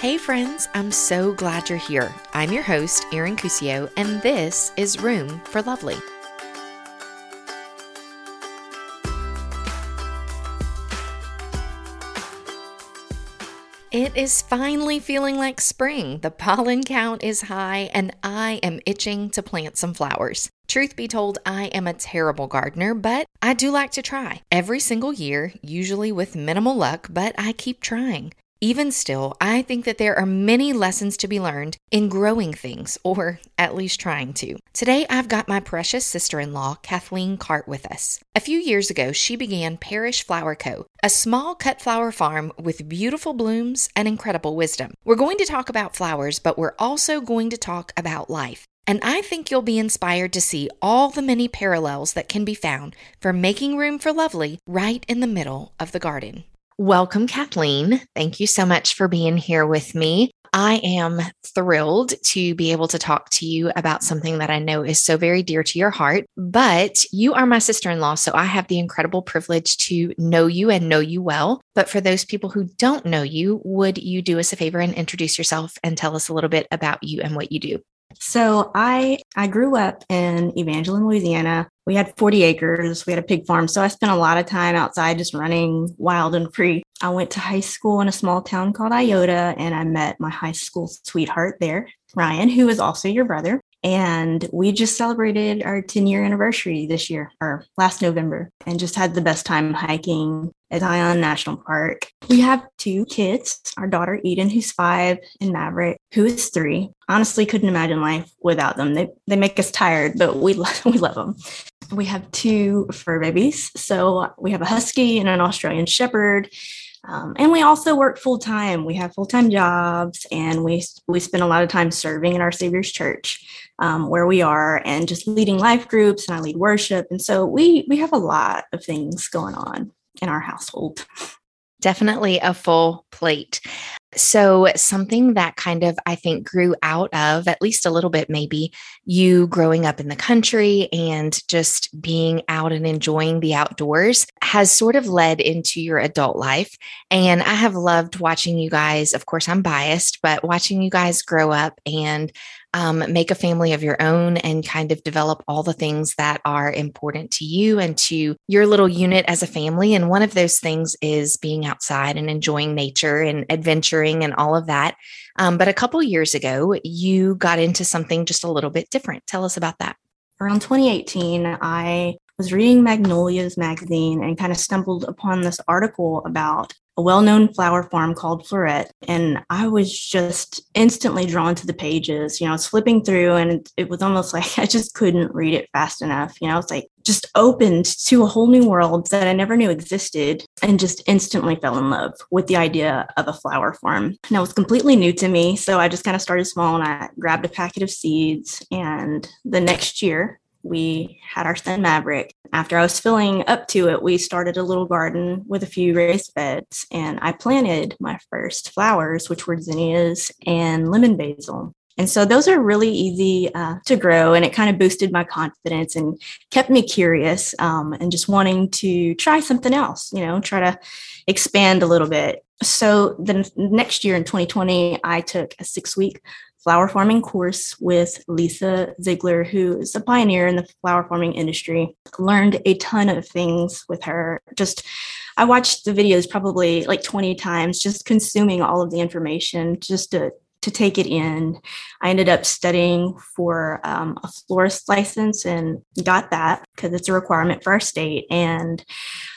Hey, friends, I'm so glad you're here. I'm your host, Erin Cuccio, and this is Room for Lovely. It is finally feeling like spring. The pollen count is high, and I am itching to plant some flowers. Truth be told, I am a terrible gardener, but I do like to try. Every single year, usually with minimal luck, but I keep trying. Even still, I think that there are many lessons to be learned in growing things, or at least trying to. Today, I've got my precious sister in law, Kathleen Cart, with us. A few years ago, she began Parish Flower Co., a small cut flower farm with beautiful blooms and incredible wisdom. We're going to talk about flowers, but we're also going to talk about life. And I think you'll be inspired to see all the many parallels that can be found for making room for lovely right in the middle of the garden. Welcome, Kathleen. Thank you so much for being here with me. I am thrilled to be able to talk to you about something that I know is so very dear to your heart. But you are my sister in law, so I have the incredible privilege to know you and know you well. But for those people who don't know you, would you do us a favor and introduce yourself and tell us a little bit about you and what you do? So I I grew up in Evangeline, Louisiana. We had 40 acres. We had a pig farm. So I spent a lot of time outside just running wild and free. I went to high school in a small town called Iota and I met my high school sweetheart there, Ryan, who is also your brother. And we just celebrated our 10 year anniversary this year or last November and just had the best time hiking at Zion National Park. We have two kids our daughter Eden, who's five, and Maverick, who is three. Honestly, couldn't imagine life without them. They, they make us tired, but we, we love them. We have two fur babies. So we have a husky and an Australian shepherd. Um, and we also work full time. We have full time jobs, and we we spend a lot of time serving in our Savior's Church, um, where we are, and just leading life groups. And I lead worship, and so we we have a lot of things going on in our household. Definitely a full plate. So, something that kind of, I think, grew out of at least a little bit, maybe you growing up in the country and just being out and enjoying the outdoors has sort of led into your adult life. And I have loved watching you guys. Of course, I'm biased, but watching you guys grow up and um, make a family of your own and kind of develop all the things that are important to you and to your little unit as a family. And one of those things is being outside and enjoying nature and adventuring and all of that. Um, but a couple years ago, you got into something just a little bit different. Tell us about that. Around 2018, I was reading Magnolias magazine and kind of stumbled upon this article about a well known flower farm called Floret. And I was just instantly drawn to the pages. You know, I was flipping through and it was almost like I just couldn't read it fast enough. You know, it's like just opened to a whole new world that I never knew existed and just instantly fell in love with the idea of a flower farm. And it was completely new to me. So I just kind of started small and I grabbed a packet of seeds. And the next year, we had our son Maverick. After I was filling up to it, we started a little garden with a few raised beds, and I planted my first flowers, which were zinnias and lemon basil. And so those are really easy uh, to grow, and it kind of boosted my confidence and kept me curious um, and just wanting to try something else, you know, try to expand a little bit. So the next year in 2020, I took a six week flower farming course with Lisa Ziegler, who is a pioneer in the flower farming industry. Learned a ton of things with her. Just, I watched the videos probably like 20 times, just consuming all of the information just to to take it in. I ended up studying for um, a florist license and got that because it's a requirement for our state and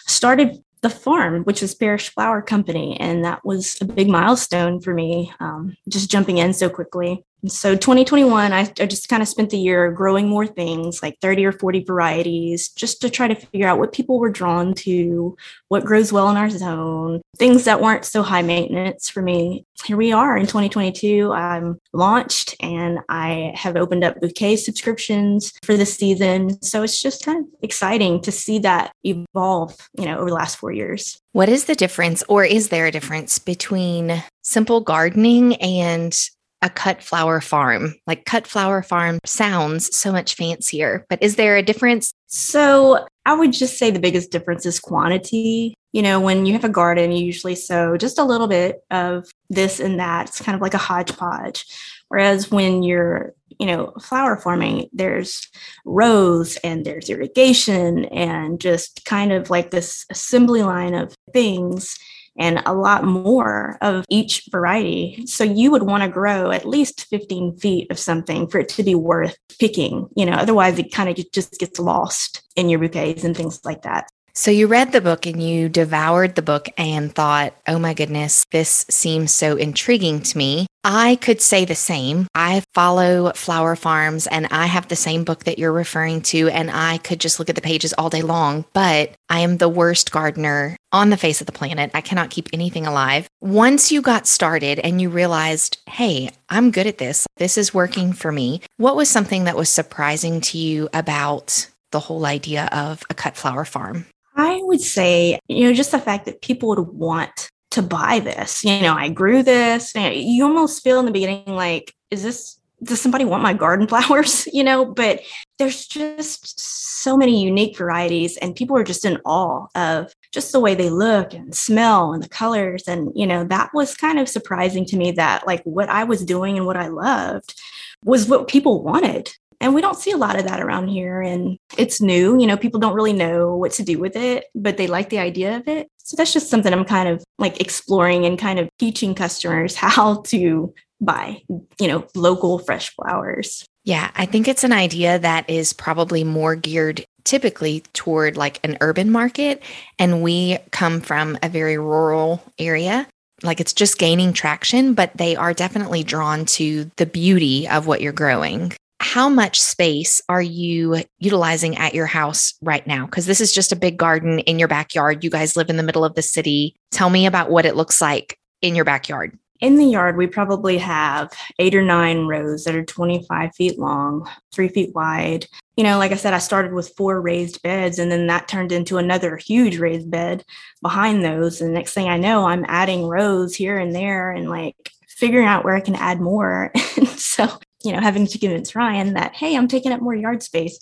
started the farm, which was Parish Flower Company. And that was a big milestone for me, um, just jumping in so quickly. So 2021, I, I just kind of spent the year growing more things, like 30 or 40 varieties, just to try to figure out what people were drawn to, what grows well in our zone, things that weren't so high maintenance for me. Here we are in 2022. I'm launched and I have opened up bouquet subscriptions for this season. So it's just kind of exciting to see that evolve, you know, over the last four years. What is the difference, or is there a difference between simple gardening and a cut flower farm. Like cut flower farm sounds so much fancier, but is there a difference? So I would just say the biggest difference is quantity. You know, when you have a garden, you usually sow just a little bit of this and that. It's kind of like a hodgepodge. Whereas when you're, you know, flower farming, there's rows and there's irrigation and just kind of like this assembly line of things and a lot more of each variety. So you would want to grow at least 15 feet of something for it to be worth picking. You know, otherwise it kind of just gets lost in your bouquets and things like that. So you read the book and you devoured the book and thought, oh my goodness, this seems so intriguing to me. I could say the same. I follow flower farms and I have the same book that you're referring to, and I could just look at the pages all day long, but I am the worst gardener on the face of the planet. I cannot keep anything alive. Once you got started and you realized, hey, I'm good at this, this is working for me, what was something that was surprising to you about the whole idea of a cut flower farm? I would say, you know, just the fact that people would want to buy this. You know, I grew this. You, almost feel in the beginning like, is this, does somebody want my garden flowers? You know, but there's just so many unique varieties, and people are just in awe of just the way they look and smell and the colors. And, you know, that was kind of surprising to me that like what I was doing and what I loved was what people wanted and we don't see a lot of that around here. And it's new, you know, people don't really know what to do with it, but they like the idea of it. So that's just something I'm kind of like exploring and kind of teaching customers how to buy, you know, local fresh flowers. Yeah, I think it's an idea that is probably more geared typically toward like an urban market. And we come from a very rural area. Like it's just gaining traction, but they are definitely drawn to the beauty of what you're growing how much space are you utilizing at your house right now? Because this is just a big garden in your backyard. You guys live in the middle of the city. Tell me about what it looks like in your backyard. In the yard, we probably have eight or nine rows that are 25 feet long, three feet wide. You know, like I said, I started with four raised beds, and then that turned into another huge raised bed behind those. And next thing I know, I'm adding rows here and there and like figuring out where I can add more. so you know, having to convince Ryan that, hey, I'm taking up more yard space.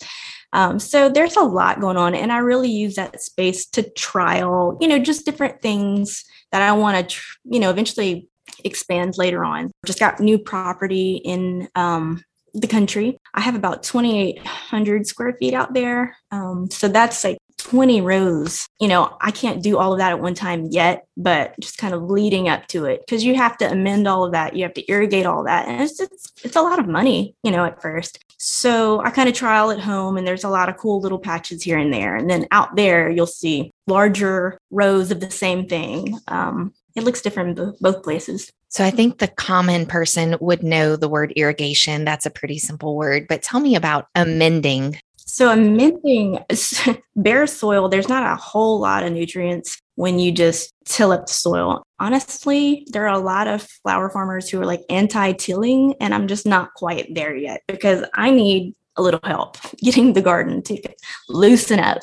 Um, so there's a lot going on. And I really use that space to trial, you know, just different things that I want to, tr- you know, eventually expand later on. Just got new property in um, the country. I have about 2,800 square feet out there. Um, so that's like 20 rows. You know, I can't do all of that at one time yet, but just kind of leading up to it because you have to amend all of that. You have to irrigate all that. And it's, it's, it's a lot of money, you know, at first. So I kind of trial at home and there's a lot of cool little patches here and there. And then out there, you'll see larger rows of the same thing. Um, it looks different both places. So I think the common person would know the word irrigation. That's a pretty simple word, but tell me about amending so amending bare soil, there's not a whole lot of nutrients when you just till up the soil. Honestly, there are a lot of flower farmers who are like anti-tilling, and I'm just not quite there yet because I need a little help getting the garden to loosen up.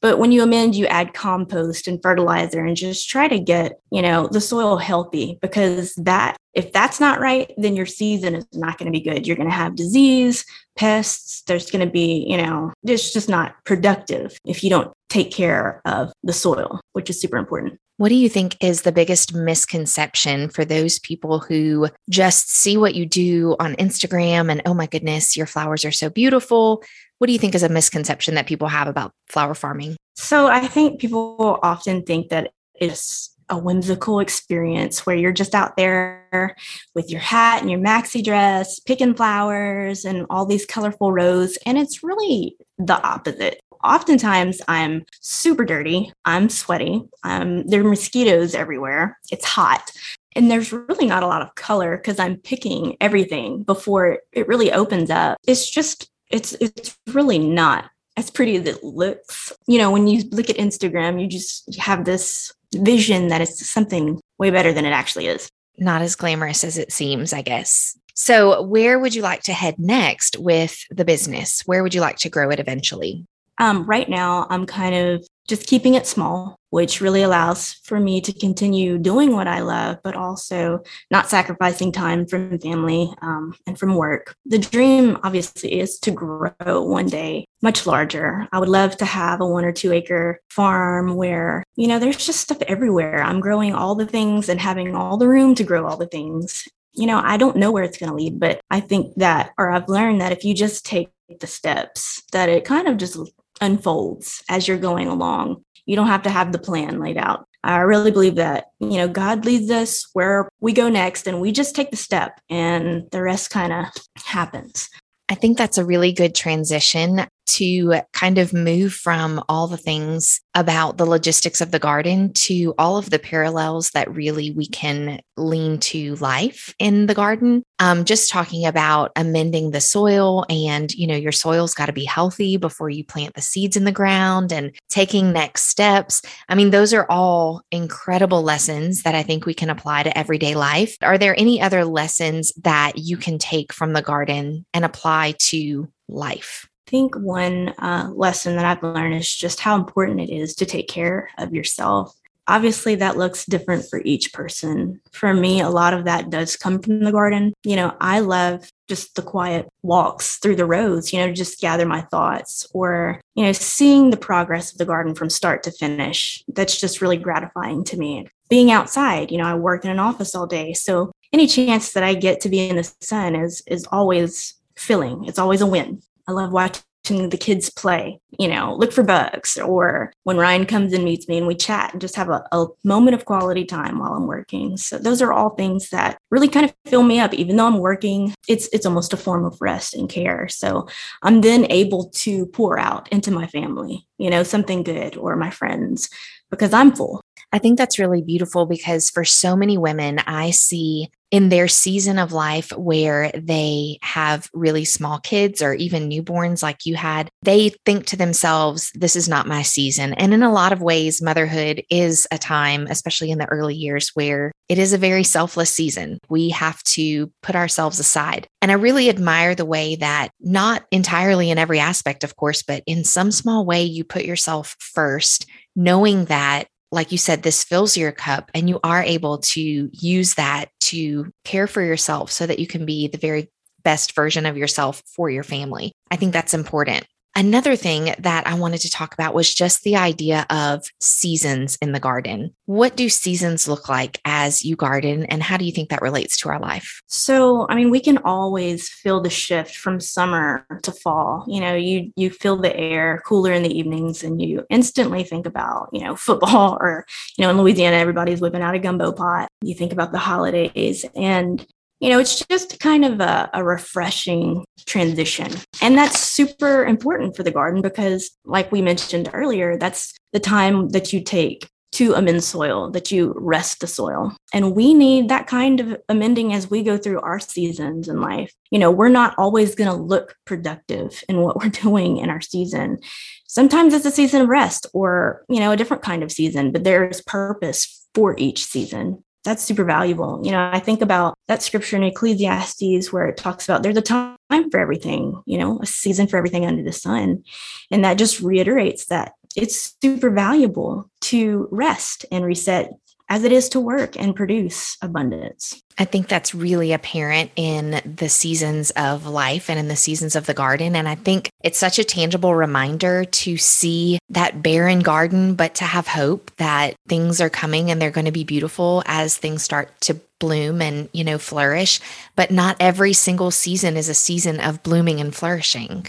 But when you amend, you add compost and fertilizer and just try to get, you know, the soil healthy because that if that's not right, then your season is not going to be good. You're going to have disease, pests. There's going to be, you know, it's just not productive if you don't take care of the soil, which is super important. What do you think is the biggest misconception for those people who just see what you do on Instagram and, oh my goodness, your flowers are so beautiful? What do you think is a misconception that people have about flower farming? So I think people often think that it's a whimsical experience where you're just out there with your hat and your maxi dress, picking flowers and all these colorful rows. And it's really the opposite oftentimes I'm super dirty, I'm sweaty, um, there are mosquitoes everywhere, it's hot. And there's really not a lot of color because I'm picking everything before it really opens up. It's just, it's it's really not as pretty as it looks. You know, when you look at Instagram, you just have this vision that it's something way better than it actually is. Not as glamorous as it seems, I guess. So, where would you like to head next with the business? Where would you like to grow it eventually? Um, right now, I'm kind of just keeping it small, which really allows for me to continue doing what I love, but also not sacrificing time from family um, and from work. The dream, obviously, is to grow one day much larger. I would love to have a one or two acre farm where, you know, there's just stuff everywhere. I'm growing all the things and having all the room to grow all the things. You know, I don't know where it's going to lead, but I think that, or I've learned that if you just take the steps, that it kind of just unfolds as you're going along. You don't have to have the plan laid out. I really believe that, you know, God leads us where we go next and we just take the step and the rest kind of happens. I think that's a really good transition to kind of move from all the things about the logistics of the garden to all of the parallels that really we can lean to life in the garden. Um, just talking about amending the soil and, you know, your soil's got to be healthy before you plant the seeds in the ground and taking next steps. I mean, those are all incredible lessons that I think we can apply to everyday life. Are there any other lessons that you can take from the garden and apply to life? Think one uh, lesson that I've learned is just how important it is to take care of yourself. Obviously, that looks different for each person. For me, a lot of that does come from the garden. You know, I love just the quiet walks through the roads, you know, just gather my thoughts or, you know, seeing the progress of the garden from start to finish. That's just really gratifying to me. Being outside, you know, I work in an office all day. So any chance that I get to be in the sun is is always filling. It's always a win. I love watching the kids play, you know, look for bugs, or when Ryan comes and meets me and we chat and just have a, a, moment of quality time while I'm working. So those are all things that really kind of fill me up. Even though I'm working, it's it's almost a form of rest and care. So I'm then able to pour out into my family, you know, something good or my friends because I'm full. I think that's really beautiful because for so many women, I see in their season of life where they have really small kids or even newborns like you had, they think to themselves, this is not my season. And in a lot of ways, motherhood is a time, especially in the early years, where it is a very selfless season. We have to put ourselves aside. And I really admire the way that, not entirely in every aspect, of course, but in some small way, you put yourself first, knowing that like you said, this fills your cup and you are able to use that to care for yourself so that you can be the very best version of yourself for your family. I think that's important. Another thing that I wanted to talk about was just the idea of seasons in the garden. What do seasons look like as you garden, and how do you think that relates to our life? So, I mean, we can always feel the shift from summer to fall. You know, you you feel the air cooler in the evenings, and you instantly think about you know football, or you know, in Louisiana, everybody's whipping out a gumbo pot. You think about the holidays, and you know, it's just kind of a, a, refreshing transition. And that's super important for the garden because, like we mentioned earlier, that's the time that you take to amend soil, that you rest the soil. And we need that kind of amending as we go through our seasons in life. You know, we're not always going to look productive in what we're doing in our season. Sometimes it's a season of rest or, you know, a different kind of season, but there's purpose for each season that's super valuable. You know, I think about that scripture in Ecclesiastes where it talks about there's a time for everything, you know, a season for everything under the sun. And that just reiterates that it's super valuable to rest and reset as it is to work and produce abundance. I think that's really apparent in the seasons of life and in the seasons of the garden. And I think it's such a tangible reminder to see that barren garden, but to have hope that things are coming and they're going to be beautiful as things start to bloom and, you know, flourish. But not every single season is a season of blooming and flourishing.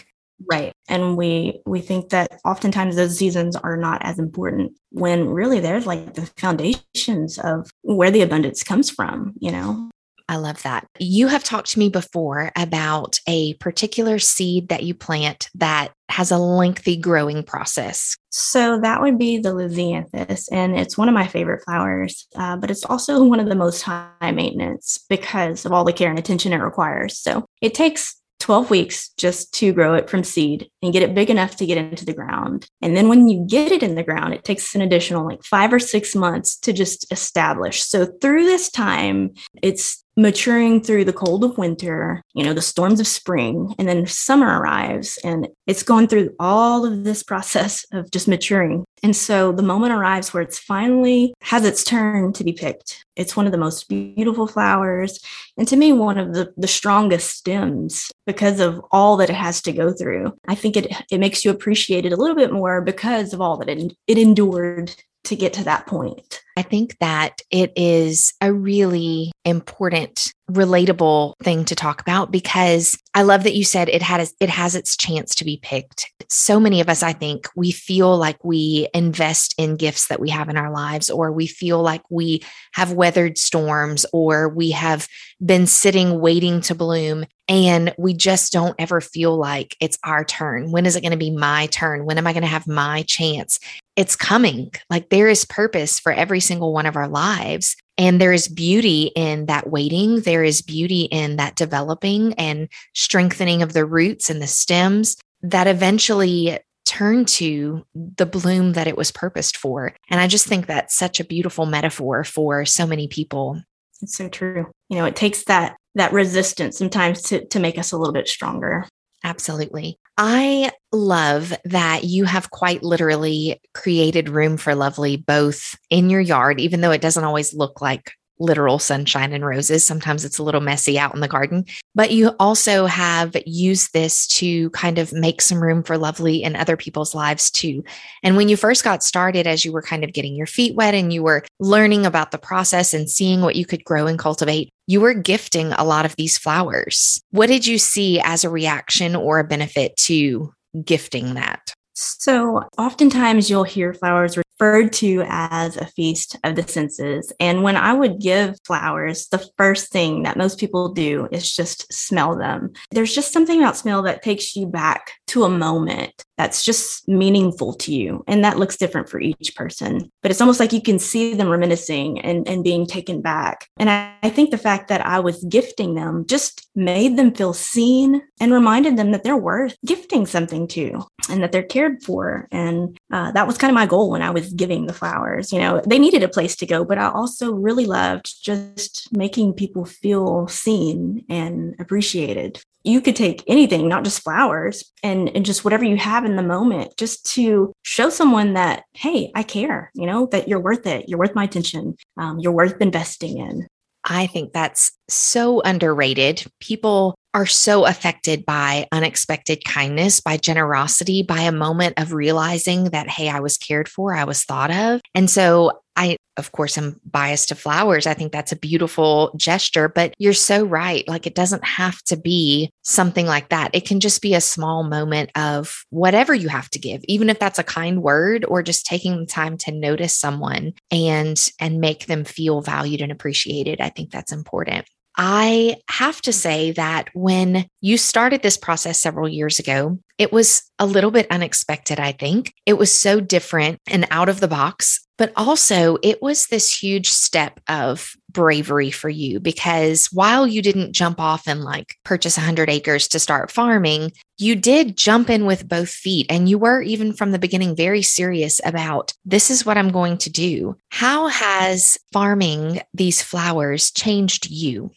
Right. And we we think that oftentimes those seasons are not as important when really there's like the foundations of where the abundance comes from, you know. I love that. You have talked to me before about a particular seed that you plant that has a lengthy growing process. So that would be the lisianthus, and it's one of my favorite flowers, uh, but it's also one of the most high maintenance because of all the care and attention it requires. So it takes 12 weeks just to grow it from seed and get it big enough to get into the ground. And then when you get it in the ground, it takes an additional like five or six months to just establish. So through this time, it's maturing through the cold of winter, you know, the storms of spring, and then summer arrives and it's gone through all of this process of just maturing. And so the moment arrives where it's finally has its turn to be picked. It's one of the most beautiful flowers. And to me, one of the, the strongest stems because of all that it has to go through. I think it, it makes you appreciate it a little bit more because of all that it, it endured to get to that point. I think that it is a really important relatable thing to talk about because I love that you said it has it has its chance to be picked. So many of us I think we feel like we invest in gifts that we have in our lives or we feel like we have weathered storms or we have been sitting waiting to bloom and we just don't ever feel like it's our turn. When is it going to be my turn? When am I going to have my chance? It's coming. Like there is purpose for every single one of our lives. And there is beauty in that waiting. There is beauty in that developing and strengthening of the roots and the stems that eventually turn to the bloom that it was purposed for. And I just think that's such a beautiful metaphor for so many people. It's so true. You know, it takes that that resistance sometimes to to make us a little bit stronger. Absolutely. I love that you have quite literally created room for lovely both in your yard, even though it doesn't always look like literal sunshine and roses. Sometimes it's a little messy out in the garden, but you also have used this to kind of make some room for lovely in other people's lives too. And when you first got started, as you were kind of getting your feet wet and you were learning about the process and seeing what you could grow and cultivate, you were gifting a lot of these flowers. What did you see as a reaction or a benefit to gifting that? So, oftentimes you'll hear flowers referred to as a feast of the senses. And when I would give flowers, the first thing that most people do is just smell them. There's just something about smell that takes you back to a moment that's just meaningful to you. And that looks different for each person. But it's almost like you can see them reminiscing and, and being taken back. And I, I think the fact that I was gifting them just made them feel seen and reminded them that they're worth gifting something to and that they're cared for. And uh, that was kind of my goal when I was giving the flowers. You know, they needed a place to go, but I also really loved just making people feel seen and appreciated. You could take anything, not just flowers, and, and just whatever you have in the moment, just to show someone that, hey, I care, you know, that you're worth it. You're worth my attention. Um, you're worth investing in. I think that's so underrated. People are so affected by unexpected kindness, by generosity, by a moment of realizing that, hey, I was cared for, I was thought of. And so I, of course, am biased to flowers. I think that's a beautiful gesture, but you're so right. Like it doesn't have to be something like that. It can just be a small moment of whatever you have to give, even if that's a kind word or just taking the time to notice someone and and make them feel valued and appreciated. I think that's important. I have to mm-hmm. say that when you started this process several years ago, it was a little bit unexpected, I think. It was so different and out of the box, but also it was this huge step of bravery for you because while you didn't jump off and like purchase 100 acres to start farming, you did jump in with both feet and you were even from the beginning very serious about this is what I'm going to do. How has farming these flowers changed you?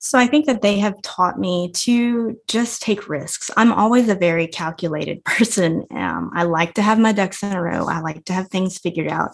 So I think that they have taught me to just take risks. I'm always a very calculated person. Um, I like to have my ducks in a row. I like to have things figured out.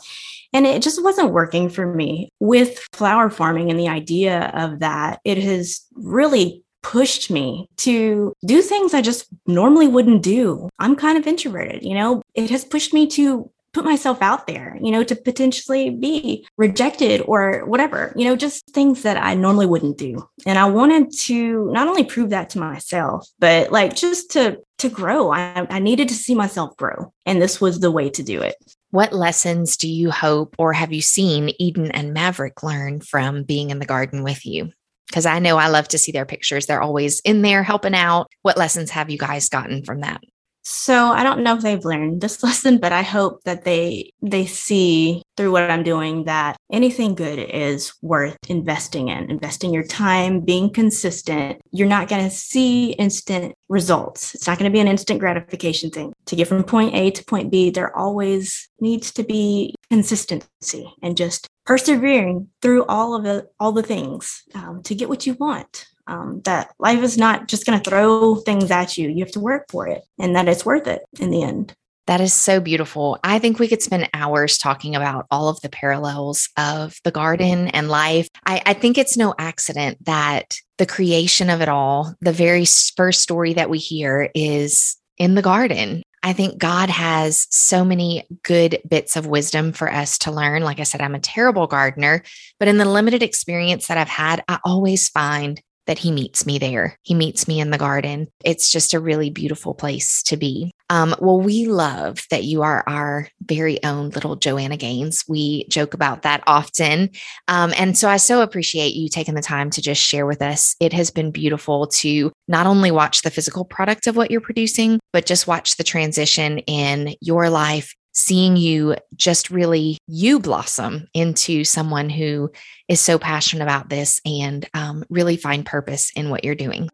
And it just wasn't working for me with flower farming and the idea of that. It has really pushed me to do things I just normally wouldn't do. I'm kind of introverted, you know, it has pushed me to put myself out there, you know, to potentially be rejected or whatever, you know, just things that I normally wouldn't do. And I wanted to not only prove that to myself, but like just to to grow. I, I needed to see myself grow. And this was the way to do it. What lessons do you hope or have you seen Eden and Maverick learn from being in the garden with you? Because I know I love to see their pictures. They're always in there helping out. What lessons have you guys gotten from that? So I don't know if they've learned this lesson, but I hope that they they see through what I'm doing that anything good is worth investing in, investing your time, being consistent. You're not going to see instant results. It's not going to be an instant gratification thing. To get from point A to point B, there always needs to be consistency and just persevering through all of the all the things um, to get what you want um, that life is not just going to throw things at you. You have to work for it and that it's worth it in the end. That is so beautiful. I think we could spend hours talking about all of the parallels of the garden and life. I, I, think it's no accident that the creation of it all, the very first story that we hear is in the garden. I think God has so many good bits of wisdom for us to learn. Like I said, I'm a terrible gardener, but in the limited experience that I've had, I always find that he meets me there. He meets me in the garden. It's just a really beautiful place to be. Um, well, we love that you are our very own little Joanna Gaines. We joke about that often. Um, and so I so appreciate you taking the time to just share with us. It has been beautiful to not only watch the physical product of what you're producing, but just watch the transition in your life seeing you just really you blossom into someone who is so passionate about this and um, really find purpose in what you're doing.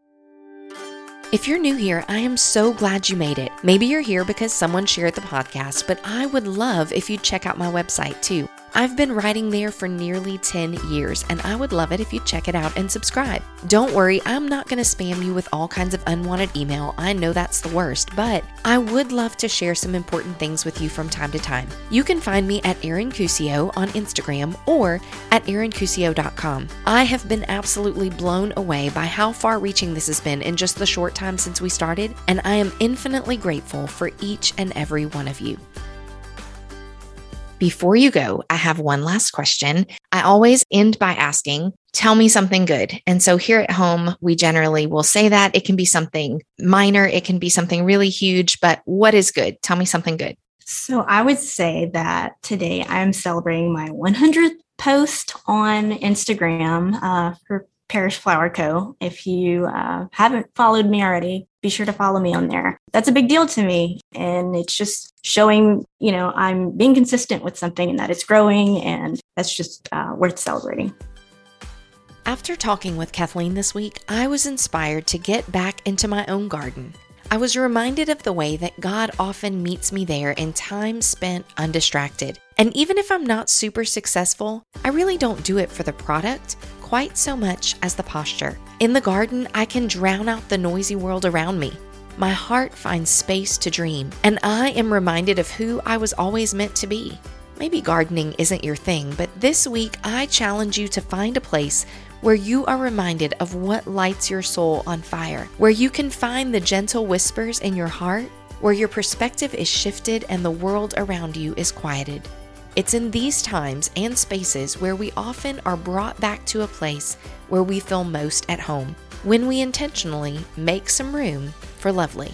If you're new here, I am so glad you made it. Maybe you're here because someone shared the podcast, but I would love if you'd check out my website too. I've been writing there for nearly 10 years, and I would love it if you check it out and subscribe. Don't worry, I'm not going to spam you with all kinds of unwanted email. I know that's the worst, but I would love to share some important things with you from time to time. You can find me at Erin Cuccio on Instagram or at erincuccio.com. I have been absolutely blown away by how far reaching this has been in just the short time since we started, and I am infinitely grateful for each and every one of you. Before you go, I have one last question. I always end by asking, tell me something good. And so here at home, we generally will say that it can be something minor, it can be something really huge, but what is good? Tell me something good. So I would say that today I'm celebrating my 100th post on Instagram uh, for Parish Flower Co. If you uh, haven't followed me already, be sure to follow me on there. That's a big deal to me. And it's just showing, you know, I'm being consistent with something and that it's growing. And that's just uh, worth celebrating. After talking with Kathleen this week, I was inspired to get back into my own garden. I was reminded of the way that God often meets me there in time spent undistracted. And even if I'm not super successful, I really don't do it for the product quite so much as the posture. In the garden, I can drown out the noisy world around me. My heart finds space to dream, and I am reminded of who I was always meant to be. Maybe gardening isn't your thing, but this week I challenge you to find a place where you are reminded of what lights your soul on fire, where you can find the gentle whispers in your heart, where your perspective is shifted and the world around you is quieted. It's in these times and spaces where we often are brought back to a place where we feel most at home, when we intentionally make some room for lovely.